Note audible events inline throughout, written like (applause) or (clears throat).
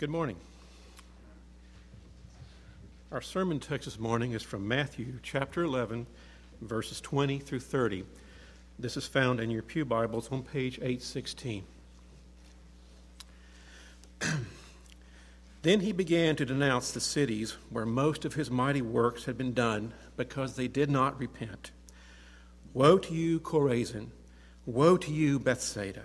Good morning. Our sermon text this morning is from Matthew chapter 11, verses 20 through 30. This is found in your Pew Bibles on page 816. (clears throat) then he began to denounce the cities where most of his mighty works had been done because they did not repent. Woe to you, Chorazin! Woe to you, Bethsaida!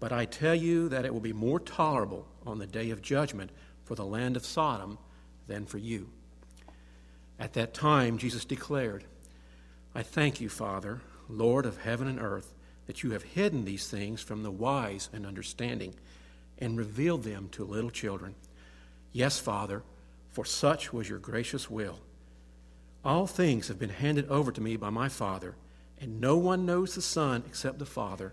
But I tell you that it will be more tolerable on the day of judgment for the land of Sodom than for you. At that time, Jesus declared, I thank you, Father, Lord of heaven and earth, that you have hidden these things from the wise and understanding and revealed them to little children. Yes, Father, for such was your gracious will. All things have been handed over to me by my Father. And no one knows the Son except the Father,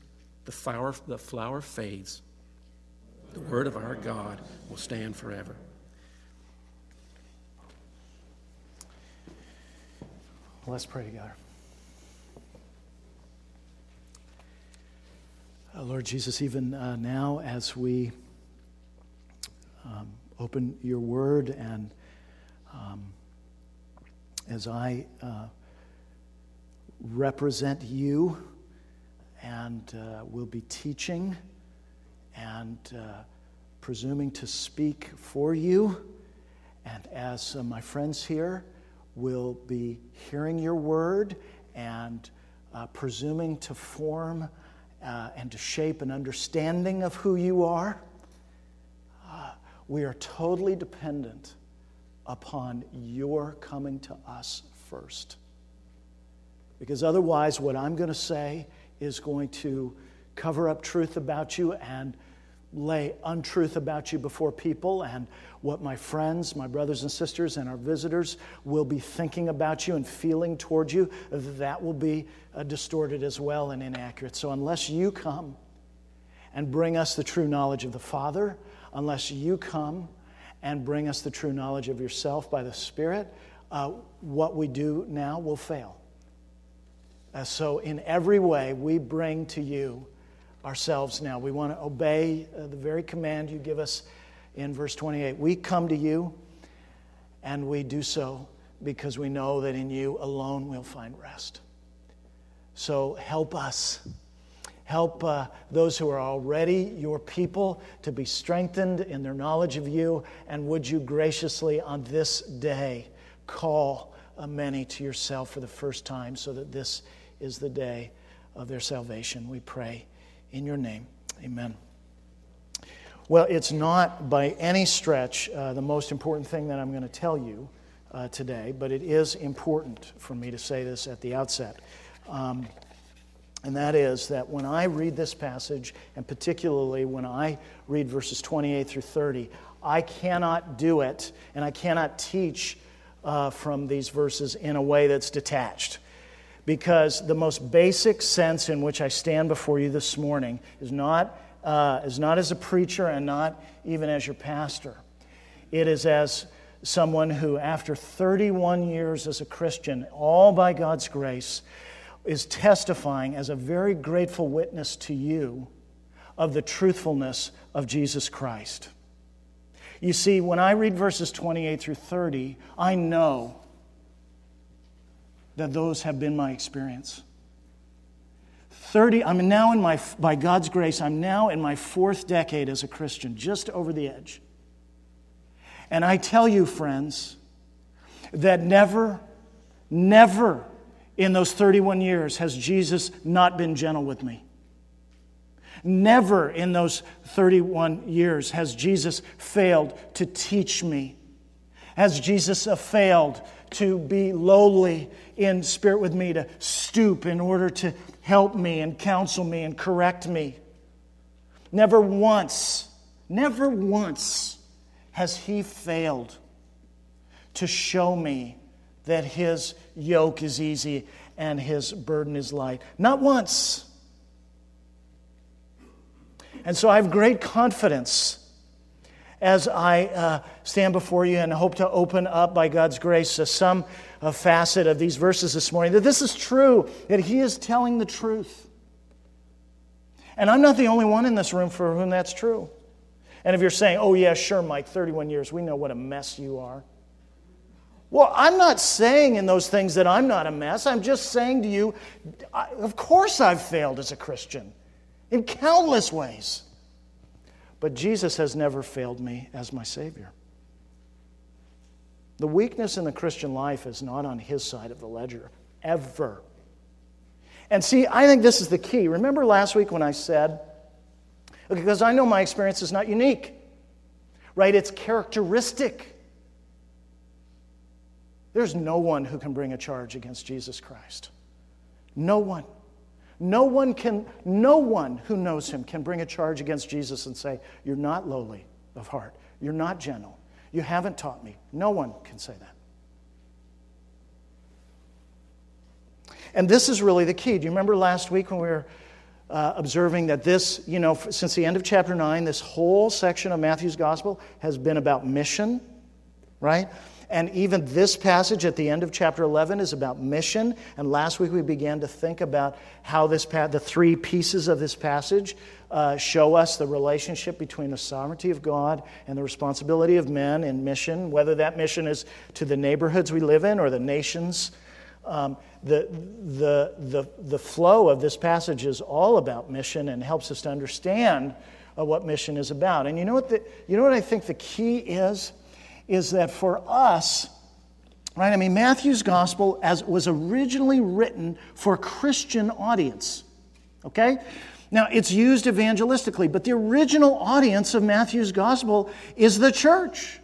the flower, the flower fades. The word of our God will stand forever. Let's pray together. Uh, Lord Jesus, even uh, now as we um, open your word and um, as I uh, represent you and uh, will be teaching and uh, presuming to speak for you. And as uh, my friends here will be hearing your word and uh, presuming to form uh, and to shape an understanding of who you are, uh, we are totally dependent upon your coming to us first. Because otherwise, what I'm going to say is going to cover up truth about you and lay untruth about you before people and what my friends, my brothers and sisters, and our visitors will be thinking about you and feeling towards you, that will be uh, distorted as well and inaccurate. So, unless you come and bring us the true knowledge of the Father, unless you come and bring us the true knowledge of yourself by the Spirit, uh, what we do now will fail. Uh, so, in every way, we bring to you ourselves now. We want to obey uh, the very command you give us in verse 28. We come to you, and we do so because we know that in you alone we'll find rest. So, help us. Help uh, those who are already your people to be strengthened in their knowledge of you. And would you graciously on this day call uh, many to yourself for the first time so that this is the day of their salvation. We pray in your name. Amen. Well, it's not by any stretch uh, the most important thing that I'm going to tell you uh, today, but it is important for me to say this at the outset. Um, and that is that when I read this passage, and particularly when I read verses 28 through 30, I cannot do it and I cannot teach uh, from these verses in a way that's detached because the most basic sense in which I stand before you this morning is not, uh, is not as a preacher and not even as your pastor. It is as someone who, after 31 years as a Christian, all by God's grace, is testifying as a very grateful witness to you of the truthfulness of Jesus Christ. You see, when I read verses 28 through 30, I know that those have been my experience. 30, I'm now in my, by God's grace, I'm now in my fourth decade as a Christian, just over the edge. And I tell you, friends, that never, never in those 31 years has Jesus not been gentle with me. Never in those 31 years has Jesus failed to teach me. Has Jesus uh, failed to be lowly in spirit with me, to stoop in order to help me and counsel me and correct me? Never once, never once has he failed to show me that his yoke is easy and his burden is light. Not once. And so I have great confidence as I uh, stand before you and hope to open up by God's grace uh, some uh, facet of these verses this morning that this is true, that He is telling the truth. And I'm not the only one in this room for whom that's true. And if you're saying, oh, yeah, sure, Mike, 31 years, we know what a mess you are. Well, I'm not saying in those things that I'm not a mess. I'm just saying to you, I, of course I've failed as a Christian in countless ways. But Jesus has never failed me as my Savior. The weakness in the Christian life is not on his side of the ledger, ever. And see, I think this is the key. Remember last week when I said, because I know my experience is not unique, right? It's characteristic. There's no one who can bring a charge against Jesus Christ. No one. No one can, no one who knows him can bring a charge against Jesus and say, You're not lowly of heart. You're not gentle. You haven't taught me. No one can say that. And this is really the key. Do you remember last week when we were uh, observing that this, you know, since the end of chapter 9, this whole section of Matthew's gospel has been about mission, right? And even this passage at the end of chapter 11 is about mission. And last week we began to think about how this pa- the three pieces of this passage uh, show us the relationship between the sovereignty of God and the responsibility of men in mission, whether that mission is to the neighborhoods we live in or the nations. Um, the, the, the, the flow of this passage is all about mission and helps us to understand uh, what mission is about. And you know what, the, you know what I think the key is? Is that for us, right, I mean, Matthew's gospel as was originally written for Christian audience, okay? Now, it's used evangelistically, but the original audience of Matthew's gospel is the church.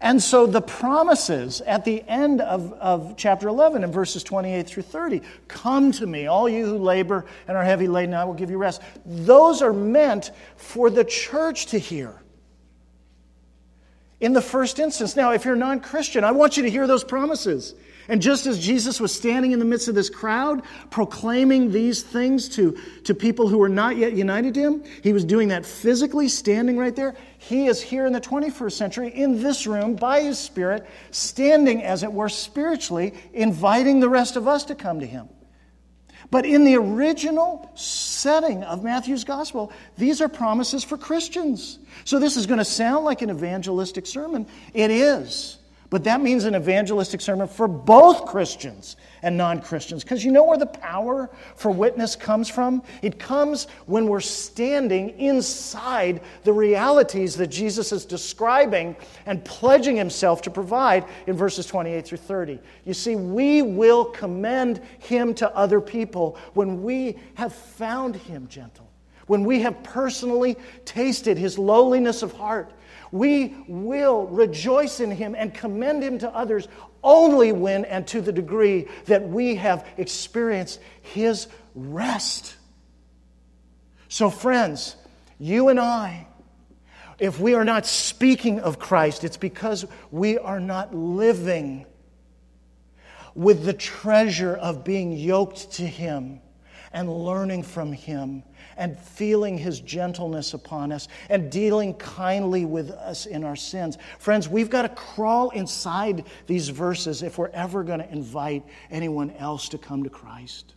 And so the promises at the end of, of chapter 11 in verses 28 through 30 come to me, all you who labor and are heavy laden, I will give you rest. Those are meant for the church to hear in the first instance. Now, if you're non Christian, I want you to hear those promises. And just as Jesus was standing in the midst of this crowd, proclaiming these things to, to people who were not yet united to him, he was doing that physically, standing right there. He is here in the 21st century, in this room, by his Spirit, standing, as it were, spiritually, inviting the rest of us to come to him. But in the original setting of Matthew's gospel, these are promises for Christians. So this is going to sound like an evangelistic sermon. It is. But that means an evangelistic sermon for both Christians and non Christians. Because you know where the power for witness comes from? It comes when we're standing inside the realities that Jesus is describing and pledging himself to provide in verses 28 through 30. You see, we will commend him to other people when we have found him gentle, when we have personally tasted his lowliness of heart we will rejoice in him and commend him to others only when and to the degree that we have experienced his rest. So, friends, you and I, if we are not speaking of Christ, it's because we are not living with the treasure of being yoked to him and learning from him and feeling his gentleness upon us and dealing kindly with us in our sins. Friends, we've got to crawl inside these verses if we're ever going to invite anyone else to come to Christ.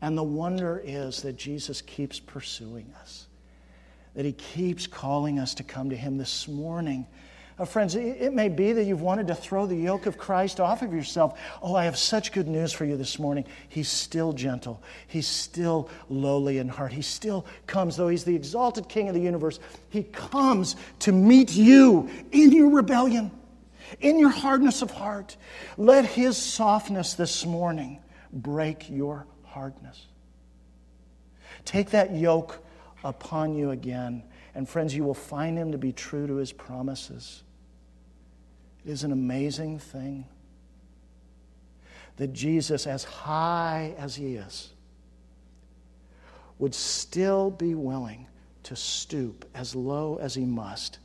And the wonder is that Jesus keeps pursuing us, that he keeps calling us to come to him this morning uh, friends, it may be that you've wanted to throw the yoke of Christ off of yourself. Oh, I have such good news for you this morning. He's still gentle, He's still lowly in heart. He still comes, though He's the exalted King of the universe, He comes to meet you in your rebellion. In your hardness of heart, let his softness this morning break your hardness. Take that yoke upon you again, and friends, you will find him to be true to his promises. Is an amazing thing that Jesus, as high as he is, would still be willing to stoop as low as he must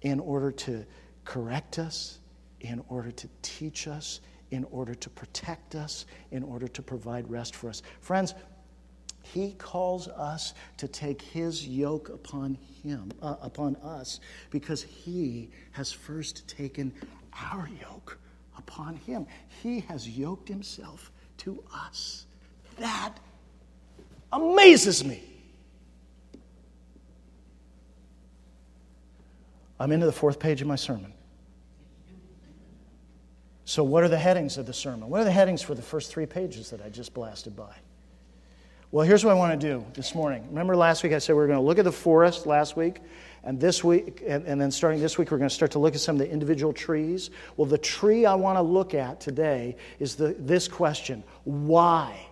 in order to correct us, in order to teach us, in order to protect us, in order to provide rest for us. Friends, he calls us to take his yoke upon him, uh, upon us, because he has first taken our yoke upon him. He has yoked himself to us. That amazes me. I'm into the fourth page of my sermon. So, what are the headings of the sermon? What are the headings for the first three pages that I just blasted by? Well, here's what I want to do this morning. Remember last week I said we were going to look at the forest last week, and this week, and, and then starting this week, we're going to start to look at some of the individual trees. Well, the tree I want to look at today is the, this question Why?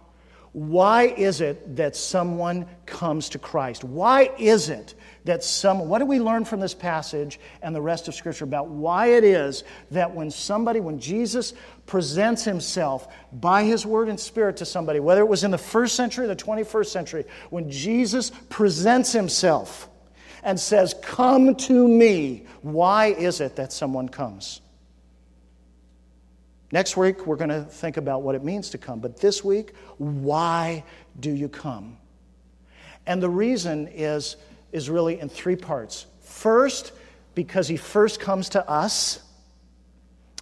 Why is it that someone comes to Christ? Why is it that some, what do we learn from this passage and the rest of Scripture about why it is that when somebody, when Jesus presents himself by his word and spirit to somebody, whether it was in the first century or the 21st century, when Jesus presents himself and says, Come to me, why is it that someone comes? Next week, we're going to think about what it means to come. But this week, why do you come? And the reason is, is really in three parts. First, because he first comes to us,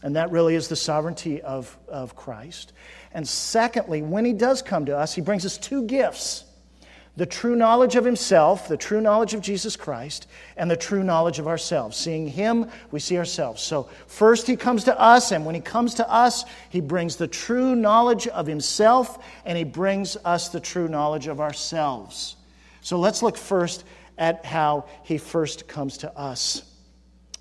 and that really is the sovereignty of, of Christ. And secondly, when he does come to us, he brings us two gifts the true knowledge of himself, the true knowledge of Jesus Christ, and the true knowledge of ourselves. Seeing him, we see ourselves. So, first he comes to us, and when he comes to us, he brings the true knowledge of himself, and he brings us the true knowledge of ourselves. So, let's look first at how he first comes to us.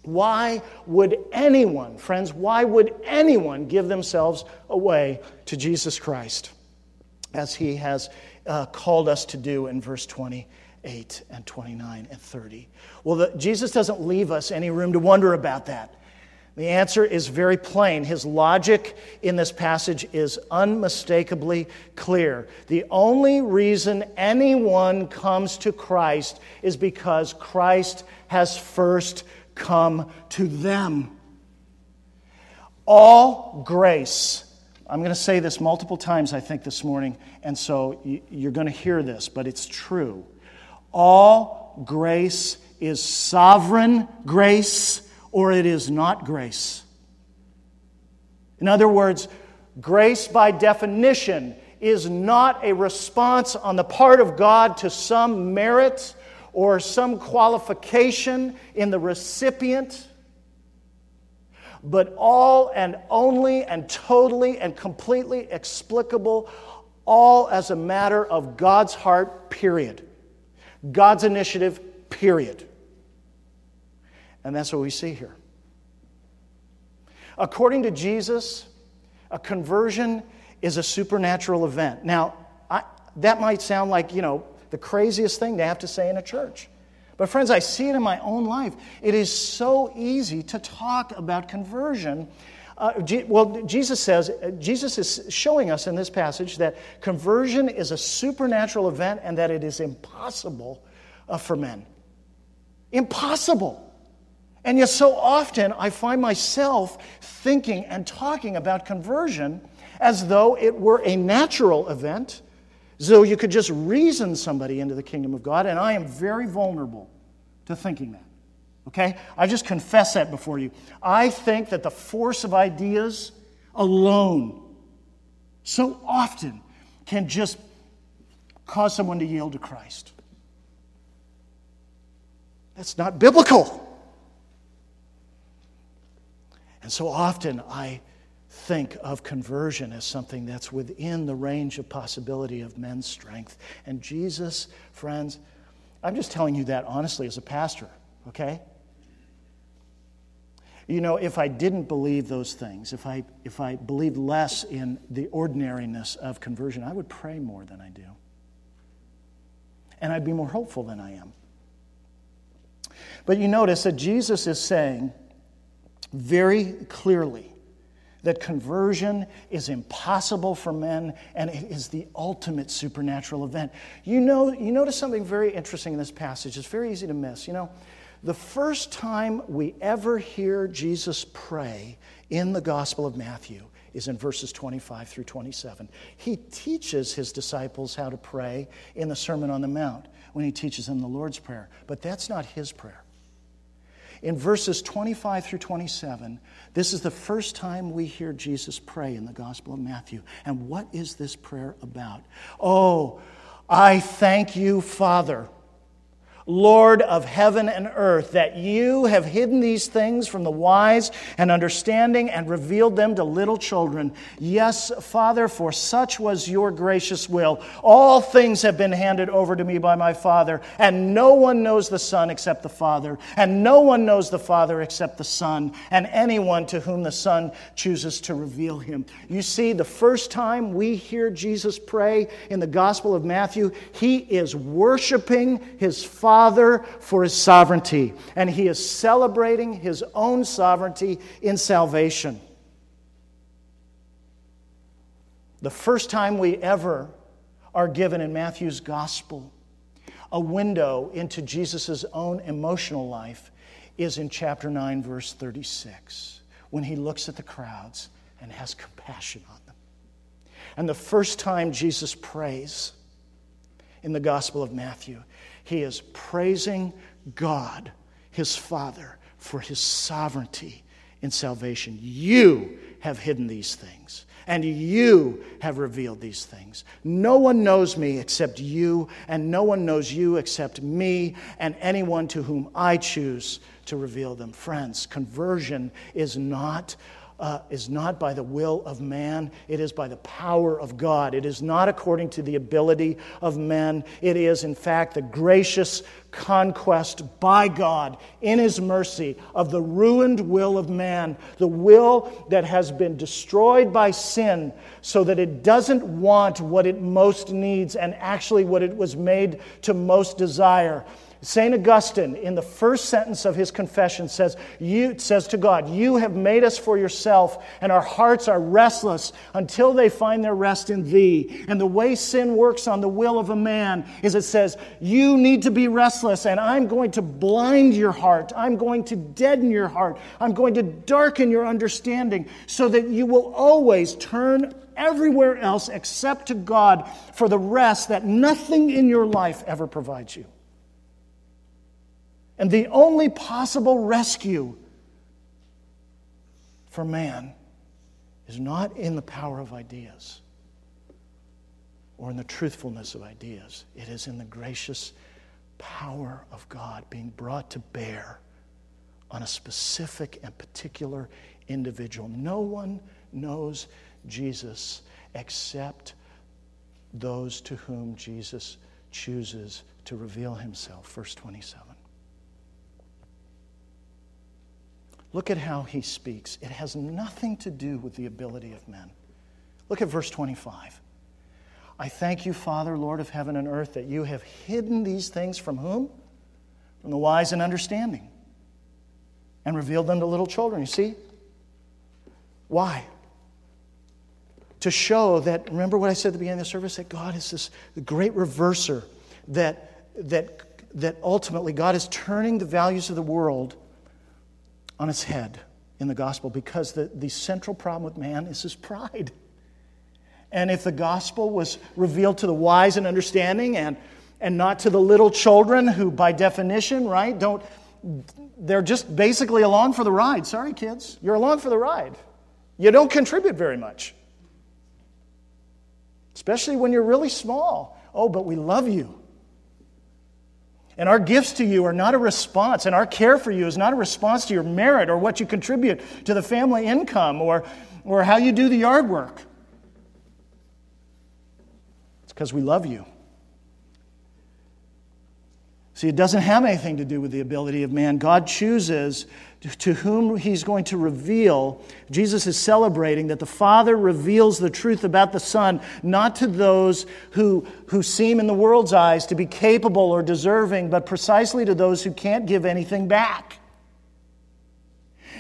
Why would anyone, friends, why would anyone give themselves away to Jesus Christ as he has uh, called us to do in verse 28 and 29 and 30? Well, the, Jesus doesn't leave us any room to wonder about that. The answer is very plain. His logic in this passage is unmistakably clear. The only reason anyone comes to Christ is because Christ has first come to them. All grace I'm going to say this multiple times, I think, this morning, and so you're going to hear this, but it's true. All grace is sovereign grace or it is not grace. In other words, grace by definition is not a response on the part of God to some merit or some qualification in the recipient but all and only and totally and completely explicable, all as a matter of God's heart, period. God's initiative, period. And that's what we see here. According to Jesus, a conversion is a supernatural event. Now, I, that might sound like, you know, the craziest thing to have to say in a church. But, friends, I see it in my own life. It is so easy to talk about conversion. Uh, well, Jesus says, Jesus is showing us in this passage that conversion is a supernatural event and that it is impossible uh, for men. Impossible. And yet, so often I find myself thinking and talking about conversion as though it were a natural event so you could just reason somebody into the kingdom of God, and I am very vulnerable to thinking that. Okay? I just confess that before you. I think that the force of ideas alone so often can just cause someone to yield to Christ. That's not biblical. And so often I think of conversion as something that's within the range of possibility of men's strength. And Jesus, friends, I'm just telling you that honestly as a pastor, okay? You know, if I didn't believe those things, if I, if I believed less in the ordinariness of conversion, I would pray more than I do. And I'd be more hopeful than I am. But you notice that Jesus is saying very clearly that conversion is impossible for men and it is the ultimate supernatural event. You know, you notice something very interesting in this passage. It's very easy to miss. You know, the first time we ever hear Jesus pray in the Gospel of Matthew is in verses 25 through 27. He teaches his disciples how to pray in the Sermon on the Mount when he teaches them the Lord's Prayer, but that's not his prayer. In verses 25 through 27, this is the first time we hear Jesus pray in the Gospel of Matthew. And what is this prayer about? Oh, I thank you, Father Lord of heaven and earth, that you have hidden these things from the wise and understanding and revealed them to little children. Yes, Father, for such was your gracious will. All things have been handed over to me by my Father, and no one knows the Son except the Father, and no one knows the Father except the Son, and anyone to whom the Son chooses to reveal him. You see, the first time we hear Jesus pray in the Gospel of Matthew, he is worshiping his Father Father for his sovereignty, and he is celebrating his own sovereignty in salvation. The first time we ever are given in Matthew's gospel a window into Jesus' own emotional life is in chapter 9, verse 36, when he looks at the crowds and has compassion on them. And the first time Jesus prays in the Gospel of Matthew he is praising God, his Father, for his sovereignty in salvation. You have hidden these things, and you have revealed these things. No one knows me except you, and no one knows you except me, and anyone to whom I choose to reveal them. Friends, conversion is not uh, is not by the will of man, it is by the power of God. It is not according to the ability of men. It is, in fact, the gracious conquest by God in His mercy of the ruined will of man, the will that has been destroyed by sin so that it doesn't want what it most needs and actually what it was made to most desire. St. Augustine, in the first sentence of his confession, says, you, says to God, You have made us for yourself, and our hearts are restless until they find their rest in thee. And the way sin works on the will of a man is it says, You need to be restless, and I'm going to blind your heart. I'm going to deaden your heart. I'm going to darken your understanding so that you will always turn everywhere else except to God for the rest that nothing in your life ever provides you. And the only possible rescue for man is not in the power of ideas or in the truthfulness of ideas, it is in the gracious power of God being brought to bear on a specific and particular individual. No one knows Jesus except those to whom Jesus chooses to reveal himself. Verse 27. Look at how he speaks. It has nothing to do with the ability of men. Look at verse 25. I thank you, Father, Lord of heaven and earth, that you have hidden these things from whom? From the wise and understanding, and revealed them to little children. You see? Why? To show that, remember what I said at the beginning of the service, that God is this great reverser, that, that, that ultimately God is turning the values of the world on its head in the gospel because the, the central problem with man is his pride. And if the gospel was revealed to the wise and understanding and, and not to the little children who, by definition, right, don't, they're just basically along for the ride. Sorry, kids, you're along for the ride. You don't contribute very much, especially when you're really small. Oh, but we love you. And our gifts to you are not a response, and our care for you is not a response to your merit or what you contribute to the family income or, or how you do the yard work. It's because we love you. See, it doesn't have anything to do with the ability of man. God chooses to whom he's going to reveal. Jesus is celebrating that the Father reveals the truth about the Son, not to those who, who seem in the world's eyes to be capable or deserving, but precisely to those who can't give anything back.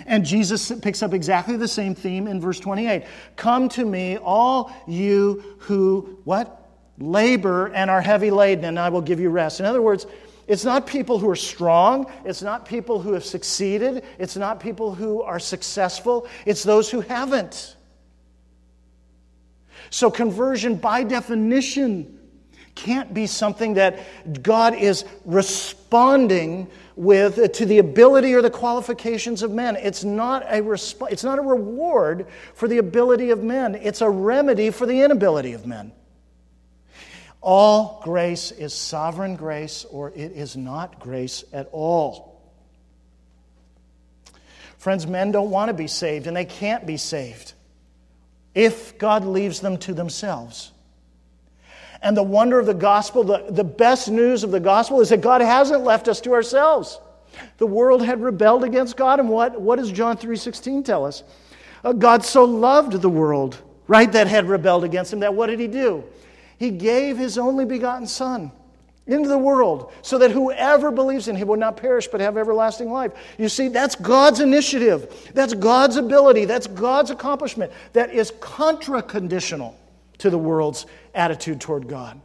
And Jesus picks up exactly the same theme in verse 28. Come to me, all you who, what? Labor and are heavy laden, and I will give you rest. In other words, it's not people who are strong. It's not people who have succeeded. It's not people who are successful. It's those who haven't. So, conversion, by definition, can't be something that God is responding with uh, to the ability or the qualifications of men. It's not a, resp- it's not a reward for the ability of men, it's a remedy for the inability of men. All grace is sovereign grace, or it is not grace at all. Friends, men don't want to be saved, and they can't be saved if God leaves them to themselves. And the wonder of the gospel, the, the best news of the gospel, is that God hasn't left us to ourselves. The world had rebelled against God, and what, what does John 3.16 tell us? Uh, God so loved the world, right, that had rebelled against him, that what did he do? He gave his only begotten Son into the world so that whoever believes in him would not perish but have everlasting life. You see, that's God's initiative. That's God's ability. That's God's accomplishment that is contra conditional to the world's attitude toward God.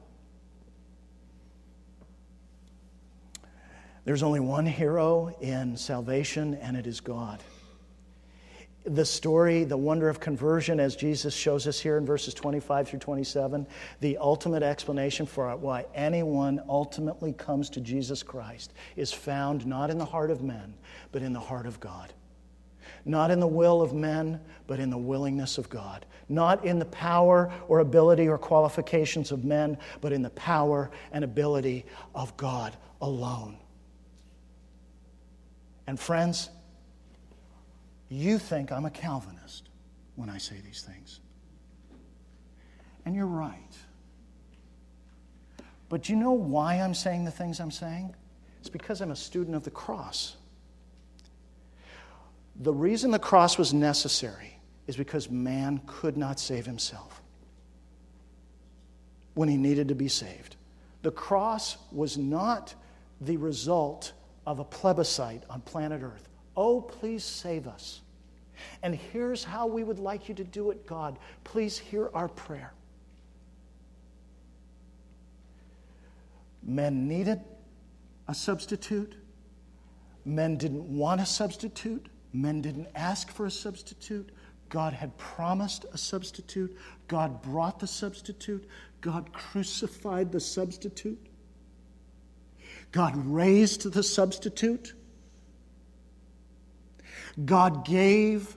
There's only one hero in salvation, and it is God the story, the wonder of conversion, as Jesus shows us here in verses 25 through 27, the ultimate explanation for why anyone ultimately comes to Jesus Christ is found not in the heart of men, but in the heart of God. Not in the will of men, but in the willingness of God. Not in the power or ability or qualifications of men, but in the power and ability of God alone. And friends, you think I'm a Calvinist when I say these things. And you're right. But do you know why I'm saying the things I'm saying? It's because I'm a student of the cross. The reason the cross was necessary is because man could not save himself when he needed to be saved. The cross was not the result of a plebiscite on planet Earth. Oh, please save us. And here's how we would like you to do it, God. Please hear our prayer. Men needed a substitute. Men didn't want a substitute. Men didn't ask for a substitute. God had promised a substitute. God brought the substitute. God crucified the substitute. God raised the substitute. God gave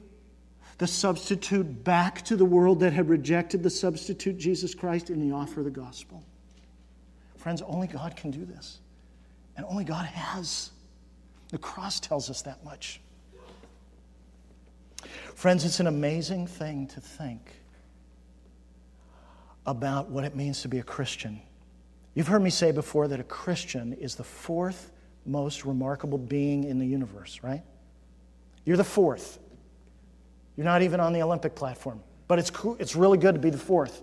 the substitute back to the world that had rejected the substitute, Jesus Christ, in the offer of the gospel. Friends, only God can do this. And only God has. The cross tells us that much. Friends, it's an amazing thing to think about what it means to be a Christian. You've heard me say before that a Christian is the fourth most remarkable being in the universe, right? You're the fourth. You're not even on the Olympic platform. But it's, cool, it's really good to be the fourth.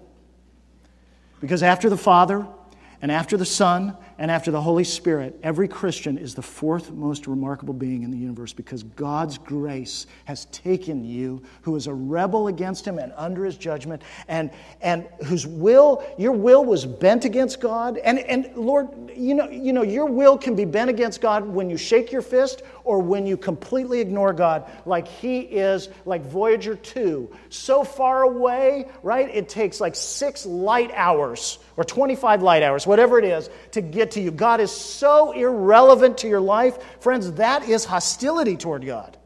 Because after the Father, and after the Son, and after the Holy Spirit, every Christian is the fourth most remarkable being in the universe because God's grace has taken you, who is a rebel against Him and under His judgment, and, and whose will, your will was bent against God. And, and Lord, you know, you know, your will can be bent against God when you shake your fist or when you completely ignore God, like He is, like Voyager 2, so far away, right? It takes like six light hours or 25 light hours, whatever it is, to get to you. God is so irrelevant to your life. Friends, that is hostility toward God.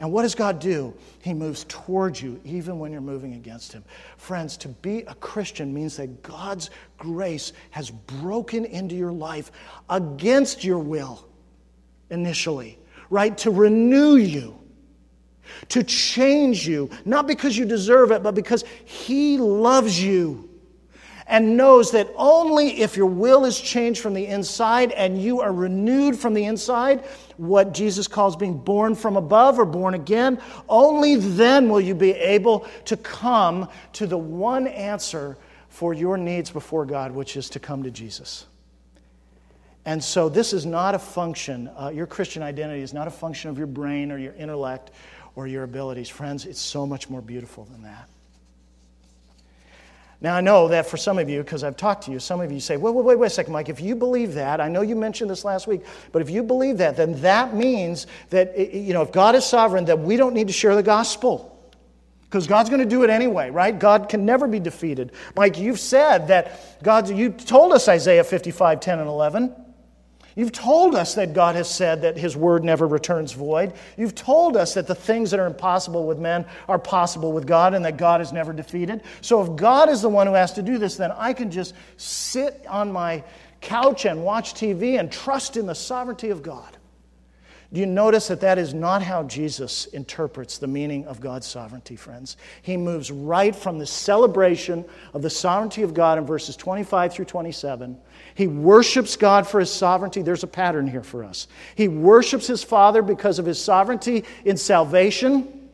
And what does God do? He moves towards you even when you're moving against Him. Friends, to be a Christian means that God's grace has broken into your life against your will initially, right? To renew you, to change you, not because you deserve it, but because He loves you and knows that only if your will is changed from the inside and you are renewed from the inside, what Jesus calls being born from above or born again, only then will you be able to come to the one answer for your needs before God, which is to come to Jesus. And so, this is not a function, uh, your Christian identity is not a function of your brain or your intellect or your abilities. Friends, it's so much more beautiful than that. Now, I know that for some of you, because I've talked to you, some of you say, wait, wait, wait, wait a second, Mike. If you believe that, I know you mentioned this last week, but if you believe that, then that means that, you know, if God is sovereign, that we don't need to share the gospel. Because God's going to do it anyway, right? God can never be defeated. Mike, you've said that God, you told us Isaiah 55, 10, and 11. You've told us that God has said that His word never returns void. You've told us that the things that are impossible with men are possible with God and that God is never defeated. So if God is the one who has to do this, then I can just sit on my couch and watch TV and trust in the sovereignty of God. Do you notice that that is not how Jesus interprets the meaning of God's sovereignty, friends? He moves right from the celebration of the sovereignty of God in verses 25 through 27 he worships God for his sovereignty. There's a pattern here for us. He worships his Father because of his sovereignty in salvation.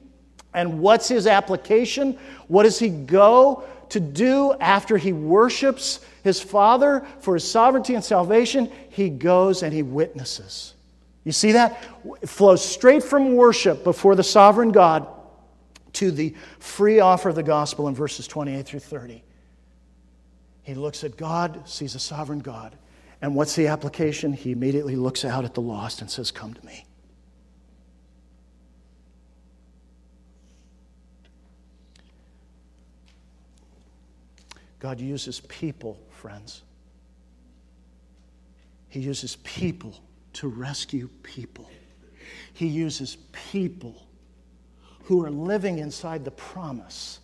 And what's his application? What does he go to do after he worships his Father for his sovereignty and salvation? He goes and he witnesses. You see that? It flows straight from worship before the sovereign God to the free offer of the gospel in verses 28 through 30. He looks at God, sees a sovereign God. And what's the application? He immediately looks out at the lost and says, Come to me. God uses people, friends. He uses people to rescue people. He uses people who are living inside the promise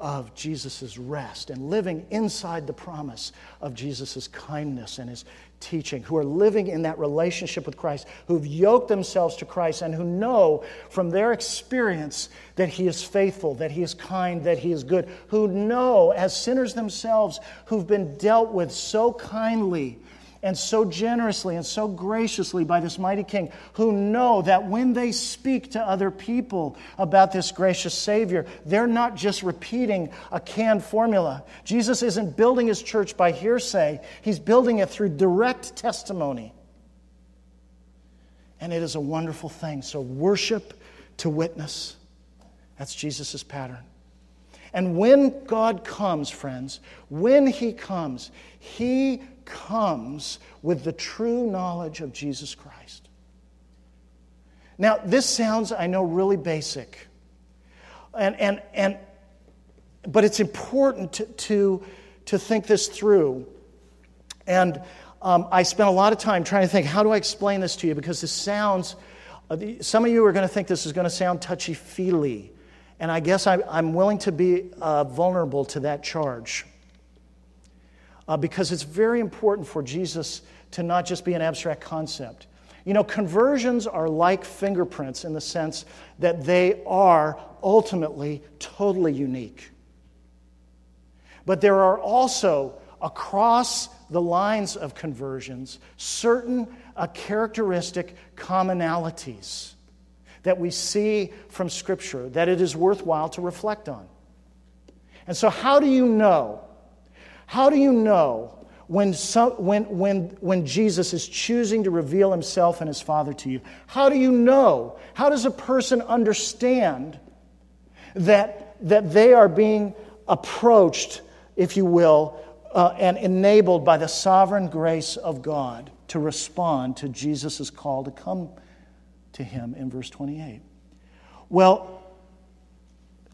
of Jesus' rest and living inside the promise of Jesus' kindness and his teaching, who are living in that relationship with Christ, who've yoked themselves to Christ, and who know from their experience that he is faithful, that he is kind, that he is good, who know as sinners themselves who've been dealt with so kindly and so generously and so graciously by this mighty King, who know that when they speak to other people about this gracious Savior, they're not just repeating a canned formula. Jesus isn't building his church by hearsay, he's building it through direct testimony. And it is a wonderful thing. So, worship to witness. That's Jesus' pattern. And when God comes, friends, when He comes, He comes with the true knowledge of Jesus Christ. Now, this sounds, I know, really basic. And, and, and, but it's important to, to, to think this through. And um, I spent a lot of time trying to think, how do I explain this to you? Because this sounds, uh, some of you are going to think this is going to sound touchy feely. And I guess I, am willing to be uh, vulnerable to that charge uh, because it's very important for Jesus to not just be an abstract concept. You know, conversions are like fingerprints in the sense that they are ultimately totally unique. But there are also, across the lines of conversions, certain uh, characteristic commonalities that we see from Scripture that it is worthwhile to reflect on. And so, how do you know how do you know when, some, when, when, when Jesus is choosing to reveal himself and his Father to you? How do you know? How does a person understand that, that they are being approached, if you will, uh, and enabled by the sovereign grace of God to respond to Jesus' call to come to him in verse 28? Well,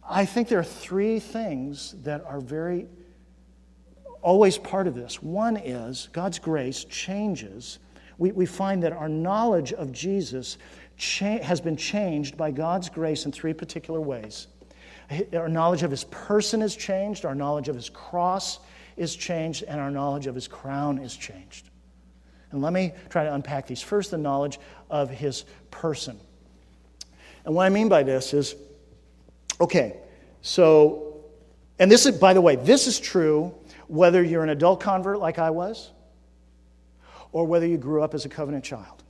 I think there are three things that are very always part of this. One is God's grace changes. We, we find that our knowledge of Jesus cha- has been changed by God's grace in three particular ways. Our knowledge of his person is changed, our knowledge of his cross is changed, and our knowledge of his crown is changed. And let me try to unpack these. First, the knowledge of his person. And what I mean by this is okay, so, and this is, by the way, this is true whether you're an adult convert like I was, or whether you grew up as a covenant child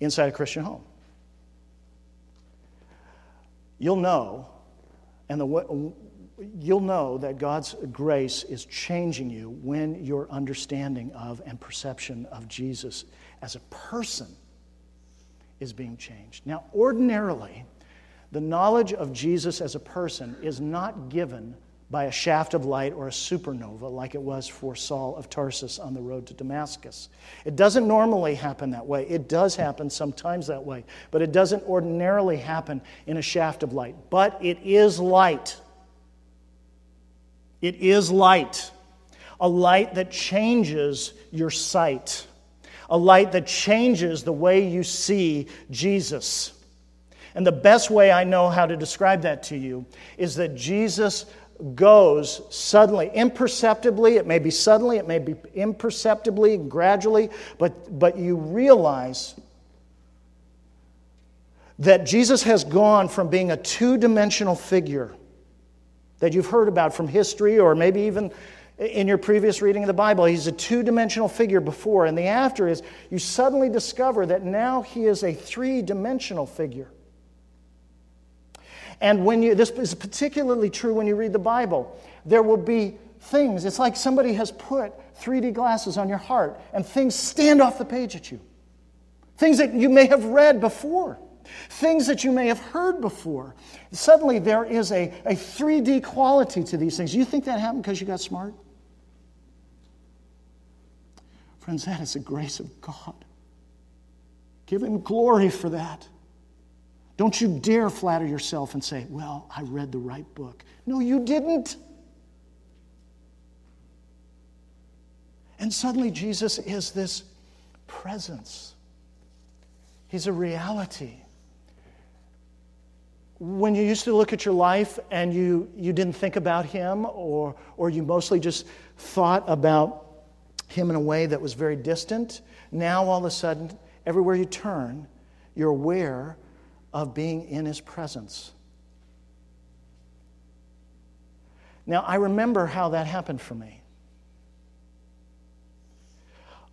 inside a Christian home. You'll know, and the, you'll know that God's grace is changing you when your understanding of and perception of Jesus as a person is being changed. Now, ordinarily, the knowledge of Jesus as a person is not given by a shaft of light or a supernova like it was for Saul of Tarsus on the road to Damascus. It doesn't normally happen that way. It does happen sometimes that way, but it doesn't ordinarily happen in a shaft of light. But it is light. It is light. A light that changes your sight, a light that changes the way you see Jesus. And the best way I know how to describe that to you is that Jesus goes suddenly, imperceptibly. It may be suddenly, it may be imperceptibly, gradually, but, but you realize that Jesus has gone from being a two dimensional figure that you've heard about from history or maybe even in your previous reading of the Bible. He's a two dimensional figure before, and the after is you suddenly discover that now he is a three dimensional figure. And when you, this is particularly true when you read the Bible, there will be things, it's like somebody has put 3D glasses on your heart and things stand off the page at you. Things that you may have read before, things that you may have heard before. Suddenly there is a, a 3D quality to these things. You think that happened because you got smart? Friends, that is the grace of God. Give Him glory for that. Don't you dare flatter yourself and say, Well, I read the right book. No, you didn't. And suddenly, Jesus is this presence, He's a reality. When you used to look at your life and you, you didn't think about Him, or, or you mostly just thought about Him in a way that was very distant, now all of a sudden, everywhere you turn, you're aware of being in his presence. Now, I remember how that happened for me.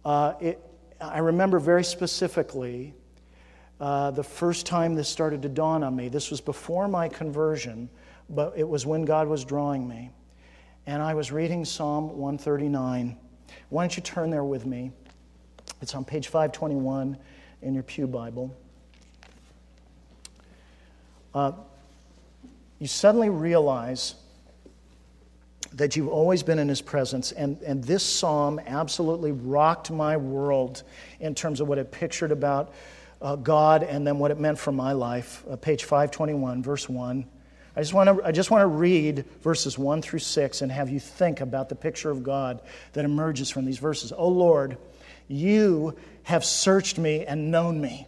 Uh, it, I remember very specifically uh, the first time this started to dawn on me. This was before my conversion, but it was when God was drawing me. And I was reading Psalm 139. Why don't you turn there with me? It's on page 521 in your Pew Bible uh, you suddenly realize that you've always been in his presence. And, and this psalm absolutely rocked my world in terms of what it pictured about uh, God and then what it meant for my life. Uh, page 521, verse 1. I just, want to, I just want to read verses 1 through 6 and have you think about the picture of God that emerges from these verses. Oh Lord, you have searched me and known me.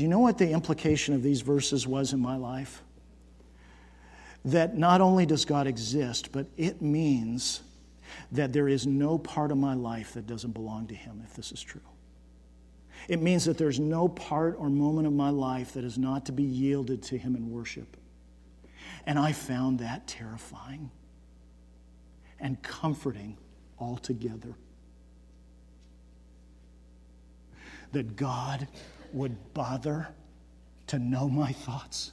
do you know what the implication of these verses was in my life? That not only does God exist, but it means that there is no part of my life that doesn't belong to Him, if this is true. It means that there's no part or moment of my life that is not to be yielded to Him in worship. And I found that terrifying and comforting altogether. That God would bother to know my thoughts?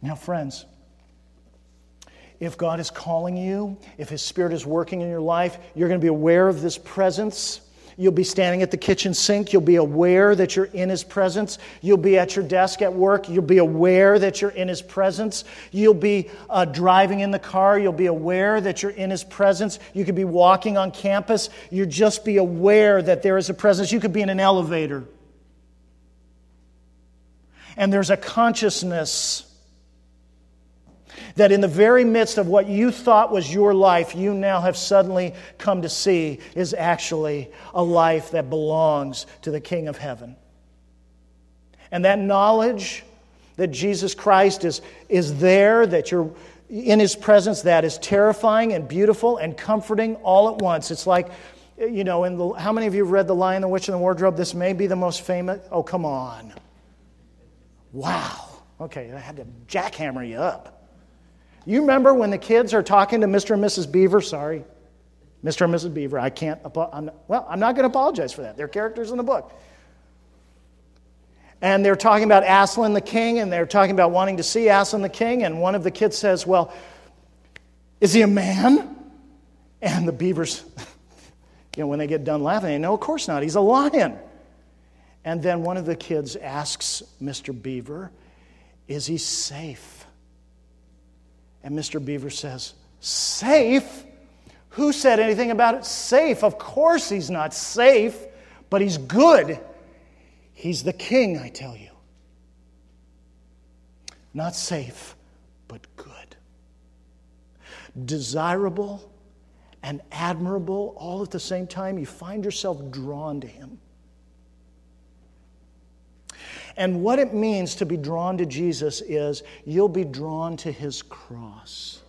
Now, friends, if God is calling you, if His Spirit is working in your life, you're going to be aware of this presence You'll be standing at the kitchen sink. You'll be aware that you're in His presence. You'll be at your desk at work. You'll be aware that you're in His presence. You'll be uh, driving in the car. You'll be aware that you're in His presence. You could be walking on campus. You'll just be aware that there is a presence. You could be in an elevator. And there's a consciousness That in the very midst of what you thought was your life, you now have suddenly come to see is actually a life that belongs to the King of Heaven. And that knowledge that Jesus Christ is, is there, that you're in his presence, that is terrifying and beautiful and comforting all at once. It's like, you know, in the, how many of you have read The Lion, the Witch, and the Wardrobe? This may be the most famous. Oh, come on. Wow. Okay, I had to jackhammer you up. You remember when the kids are talking to Mr. and Mrs. Beaver? Sorry, Mr. and Mrs. Beaver. I can't, I'm, well, I'm not going to apologize for that. They're characters in the book. And they're talking about Aslan the king, and they're talking about wanting to see Aslan the king. And one of the kids says, Well, is he a man? And the beavers, (laughs) you know, when they get done laughing, they know, Of course not. He's a lion. And then one of the kids asks Mr. Beaver, Is he safe? And Mr. Beaver says, Safe? Who said anything about it? Safe. Of course he's not safe, but he's good. He's the king, I tell you. Not safe, but good. Desirable and admirable all at the same time. You find yourself drawn to him. And what it means to be drawn to Jesus is you'll be drawn to his cross.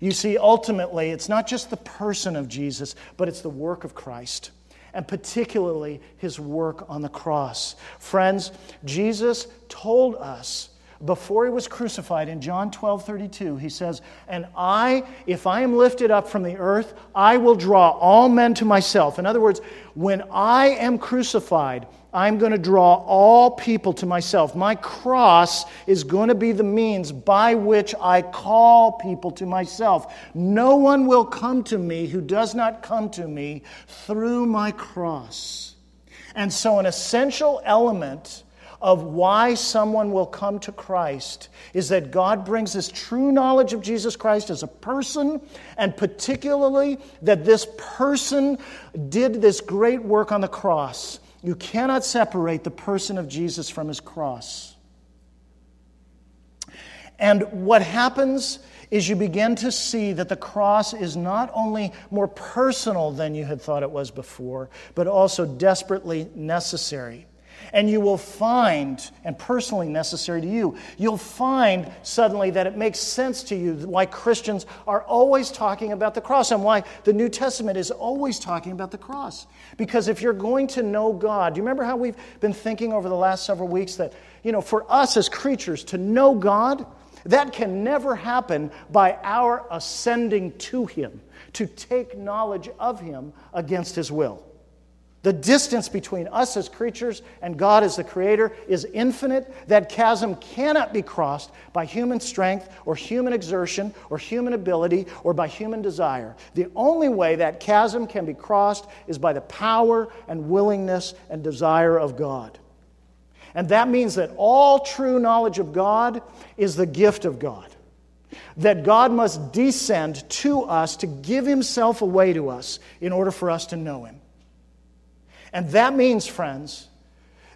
You see, ultimately, it's not just the person of Jesus, but it's the work of Christ and particularly his work on the cross. Friends, Jesus told us before he was crucified in John 12 32, he says, And I, if I am lifted up from the earth, I will draw all men to myself. In other words, when I am crucified, I'm going to draw all people to myself. My cross is going to be the means by which I call people to myself. No one will come to me who does not come to me through my cross. And so, an essential element of why someone will come to Christ is that God brings this true knowledge of Jesus Christ as a person, and particularly that this person did this great work on the cross you cannot separate the person of Jesus from his cross. And what happens is you begin to see that the cross is not only more personal than you had thought it was before, but also desperately necessary. And you will find, and personally necessary to you, you'll find suddenly that it makes sense to you why Christians are always talking about the cross and why the New Testament is always talking about the cross. Because if you're going to know God, do you remember how we've been thinking over the last several weeks that, you know, for us as creatures to know God, that can never happen by our ascending to Him, to take knowledge of Him against His will. The distance between us as creatures and God as the Creator is infinite. That chasm cannot be crossed by human strength or human exertion or human ability or by human desire. The only way that chasm can be crossed is by the power and willingness and desire of God. And that means that all true knowledge of God is the gift of God. That God must descend to us to give Himself away to us in order for us to know Him. And that means, friends,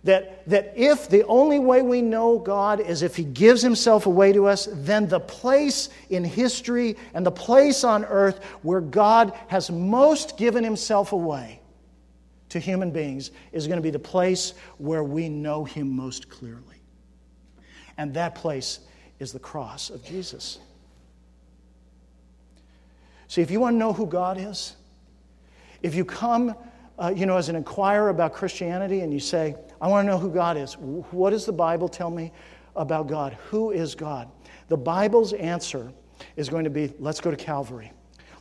that, that if the only way we know God is if He gives Himself away to us, then the place in history and the place on earth where God has most given Himself away to human beings is going to be the place where we know Him most clearly. And that place is the cross of Jesus. See, if you want to know who God is, if you come uh, you know, as an inquirer about Christianity and you say, I want to know who God is, what does the Bible tell me about God? Who is God? The Bible's answer is going to be let's go to Calvary.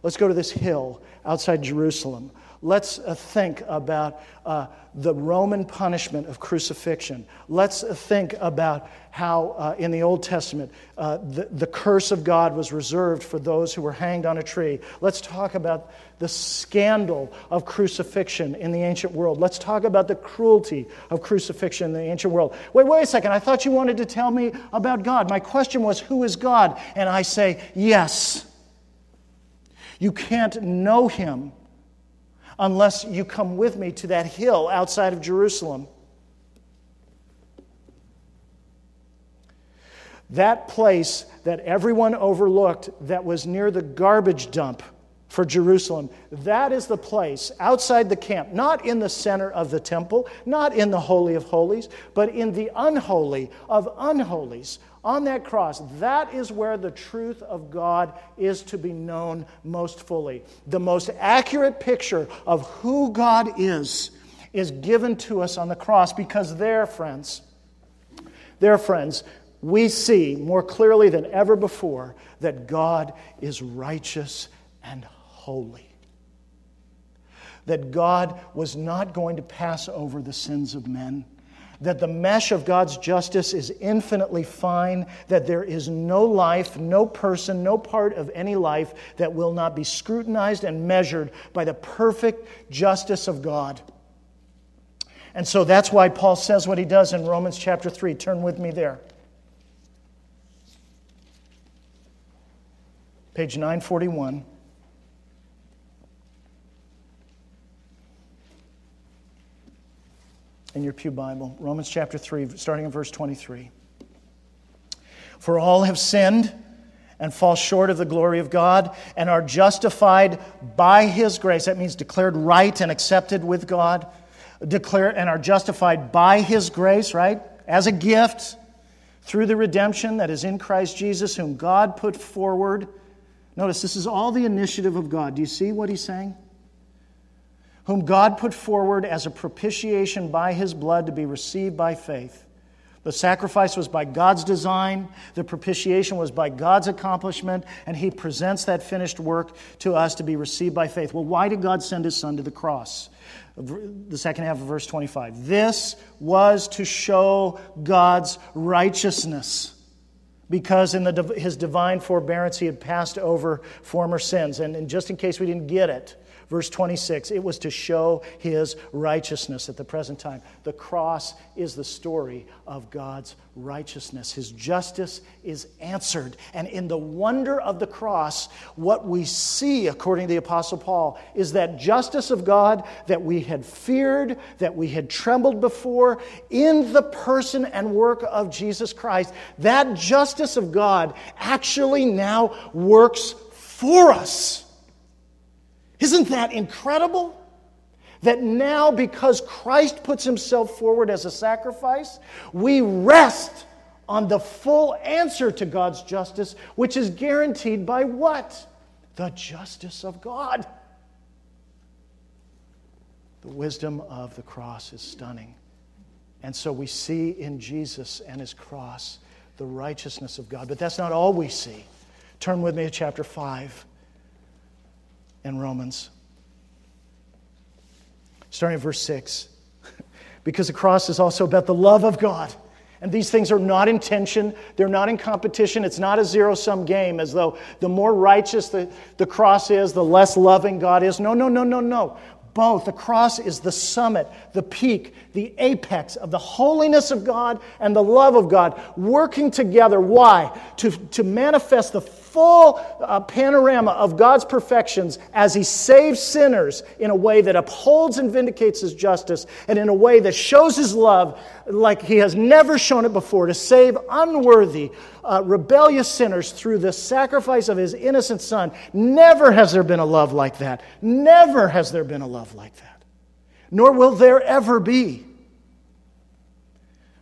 Let's go to this hill outside Jerusalem. Let's uh, think about uh, the Roman punishment of crucifixion. Let's uh, think about how uh, in the Old Testament uh, the, the curse of God was reserved for those who were hanged on a tree. Let's talk about the scandal of crucifixion in the ancient world. Let's talk about the cruelty of crucifixion in the ancient world. Wait, wait a second. I thought you wanted to tell me about God. My question was, Who is God? And I say, Yes. You can't know him unless you come with me to that hill outside of Jerusalem. That place that everyone overlooked that was near the garbage dump for Jerusalem. That is the place outside the camp, not in the center of the temple, not in the Holy of Holies, but in the unholy of unholies. On that cross, that is where the truth of God is to be known most fully. The most accurate picture of who God is is given to us on the cross because there, friends, there, friends, we see more clearly than ever before that God is righteous and holy. That God was not going to pass over the sins of men. That the mesh of God's justice is infinitely fine. That there is no life, no person, no part of any life that will not be scrutinized and measured by the perfect justice of God. And so that's why Paul says what he does in Romans chapter 3. Turn with me there. Page 941. In your Pew Bible, Romans chapter 3, starting in verse 23. For all have sinned and fall short of the glory of God and are justified by his grace. That means declared right and accepted with God. Declare and are justified by his grace, right? As a gift through the redemption that is in Christ Jesus, whom God put forward. Notice this is all the initiative of God. Do you see what he's saying? Whom God put forward as a propitiation by his blood to be received by faith. The sacrifice was by God's design, the propitiation was by God's accomplishment, and he presents that finished work to us to be received by faith. Well, why did God send his son to the cross? The second half of verse 25. This was to show God's righteousness because in the, his divine forbearance he had passed over former sins. And, and just in case we didn't get it, Verse 26 it was to show his righteousness at the present time. The cross is the story of God's righteousness. His justice is answered. And in the wonder of the cross, what we see, according to the Apostle Paul, is that justice of God that we had feared, that we had trembled before, in the person and work of Jesus Christ. That justice of God actually now works for us. Isn't that incredible? That now, because Christ puts himself forward as a sacrifice, we rest on the full answer to God's justice, which is guaranteed by what? The justice of God. The wisdom of the cross is stunning. And so we see in Jesus and his cross the righteousness of God. But that's not all we see. Turn with me to chapter 5 in Romans. Starting at verse 6. (laughs) because the cross is also about the love of God. And these things are not in tension, they're not in competition. It's not a zero sum game as though the more righteous the, the cross is, the less loving God is. No, no, no, no, no. Both. The cross is the summit, the peak, the apex of the holiness of God and the love of God working together. Why? To, to manifest the full uh, panorama of God's perfections as He saves sinners in a way that upholds and vindicates His justice, and in a way that shows His love like He has never shown it before to save unworthy, uh, rebellious sinners through the sacrifice of His innocent Son. Never has there been a love like that. Never has there been a love like that. Nor will there ever be.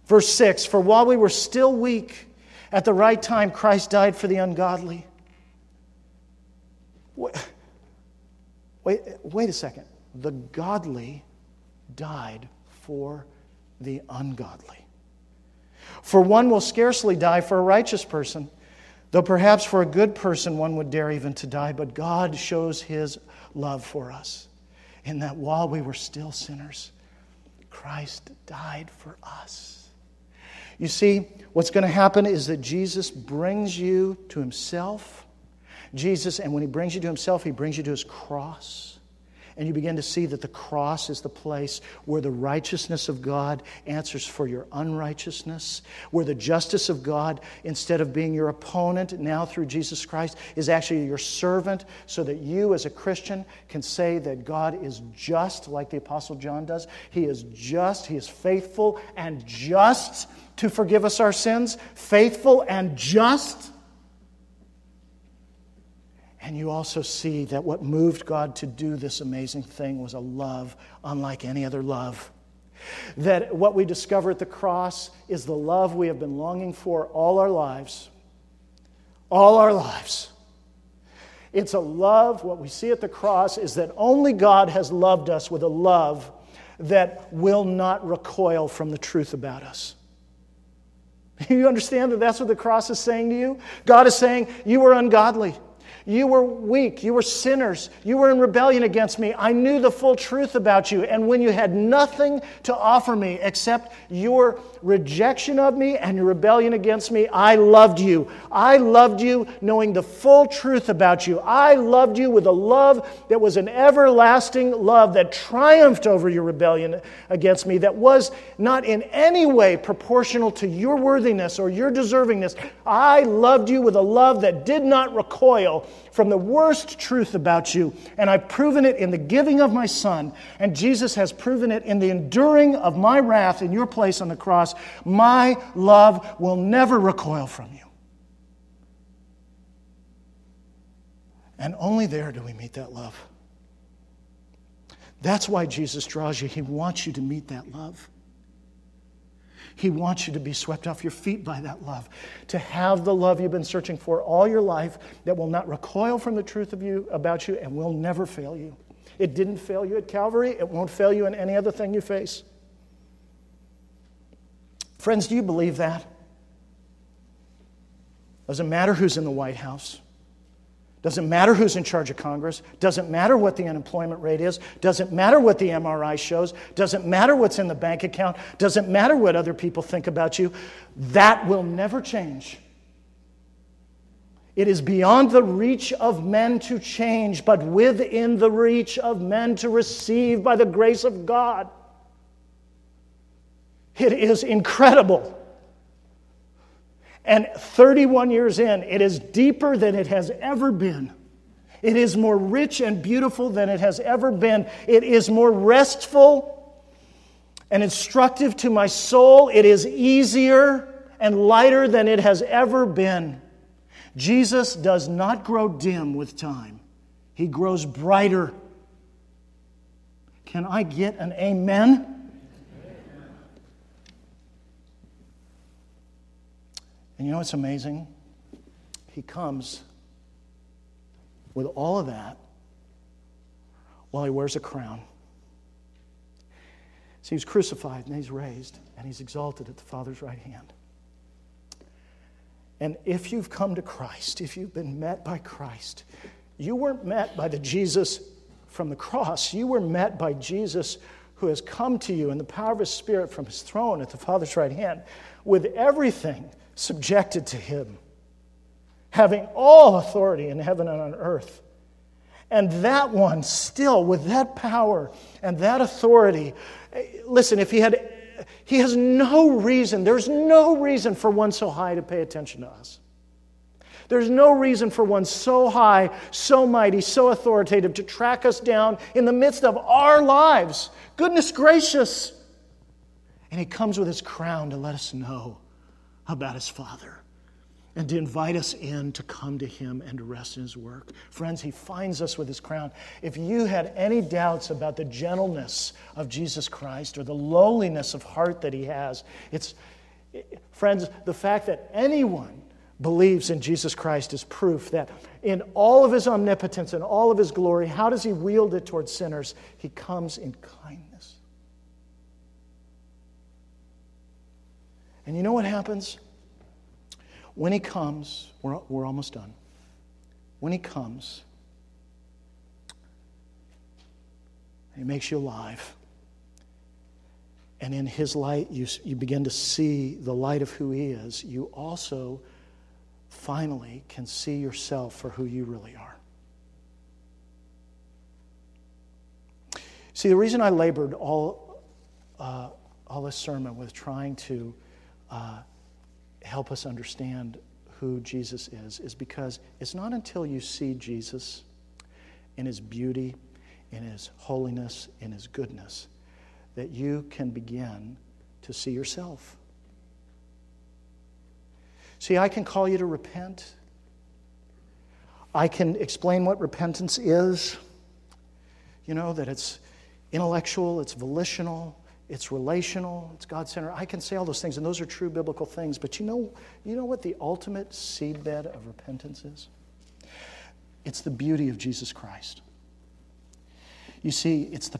Verse 6 For while we were still weak, at the right time, Christ died for the ungodly. Wait, wait, wait a second. The godly died for the ungodly. For one will scarcely die for a righteous person, though perhaps for a good person one would dare even to die. But God shows his love for us in that while we were still sinners, Christ died for us. You see, what's going to happen is that Jesus brings you to himself. Jesus, and when he brings you to himself, he brings you to his cross. And you begin to see that the cross is the place where the righteousness of God answers for your unrighteousness, where the justice of God, instead of being your opponent now through Jesus Christ, is actually your servant, so that you as a Christian can say that God is just, like the Apostle John does. He is just, He is faithful and just to forgive us our sins, faithful and just and you also see that what moved God to do this amazing thing was a love unlike any other love. That what we discover at the cross is the love we have been longing for all our lives. All our lives. It's a love, what we see at the cross is that only God has loved us with a love that will not recoil from the truth about us. (laughs) You understand that that's what the cross is saying to you? God is saying, You were ungodly. You were weak. You were sinners. You were in rebellion against me. I knew the full truth about you. And when you had nothing to offer me except your rejection of me and your rebellion against me, I loved you. I loved you knowing the full truth about you. I loved you with a love that was an everlasting love that triumphed over your rebellion against me, that was not in any way proportional to your worthiness or your deservingness. I loved you with a love that did not recoil from the worst truth about you. And I've proven it in the giving of my Son. And Jesus has proven it in the enduring of my wrath in your place on the cross. My love will never recoil from you. And only there do we meet that love. That's why Jesus draws you. He wants you to meet that love. He wants you to be swept off your feet by that love, to have the love you've been searching for all your life that will not recoil from the truth of you about you and will never fail you. It didn't fail you at Calvary, it won't fail you in any other thing you face. Friends, do you believe that? Doesn't matter who's in the White House. Doesn't matter who's in charge of Congress. Doesn't matter what the unemployment rate is. Doesn't matter what the MRI shows. Doesn't matter what's in the bank account. Doesn't matter what other people think about you. That will never change. It is beyond the reach of men to change, but within the reach of men to receive by the grace of God. It is incredible. And 31 years in, it is deeper than it has ever been. It is more rich and beautiful than it has ever been. It is more restful and instructive to my soul. It is easier and lighter than it has ever been. Jesus does not grow dim with time, he grows brighter. Can I get an amen? And you know what's amazing? He comes with all of that while he wears a crown. So he's crucified and he's raised and he's exalted at the Father's right hand. And if you've come to Christ, if you've been met by Christ, you weren't met by the Jesus from the cross. You were met by Jesus who has come to you in the power of his Spirit from his throne at the Father's right hand with everything subjected to him, having all authority in heaven and on earth. And that one, still with that power and that authority, eh, listen, if he had, he has no reason, there's no reason for one so high to pay attention to us. There's no reason for one so high, so mighty, so authoritative to track us down in the midst of our lives. Goodness gracious. And he comes with his crown to let us know about his Father and to invite us in to come to him and to rest in his work. Friends, he finds us with his crown. If you had any doubts about the gentleness of Jesus Christ or the lowliness of heart that he has, it's, friends, the fact that anyone believes in Jesus Christ is proof that in all of his omnipotence and all of his glory, how does he wield it towards sinners? He comes in kindness. And you know what happens? When he comes, we're, we're almost done. When he comes, he makes you alive. And in his light, you, you begin to see the light of who he is. You also finally can see yourself for who you really are. See, the reason I labored all, uh, all this sermon with trying to uh, help us understand who Jesus is is because it's not until you see Jesus in his beauty, in his holiness, in his goodness, that you can begin to see yourself. See, I can call you to repent. I can explain what repentance is. You know, that it's intellectual, it's volitional, it's relational, it's God centered. I can say all those things, and those are true biblical things. But you know, you know what the ultimate seedbed of repentance is? It's the beauty of Jesus Christ. You see, it's the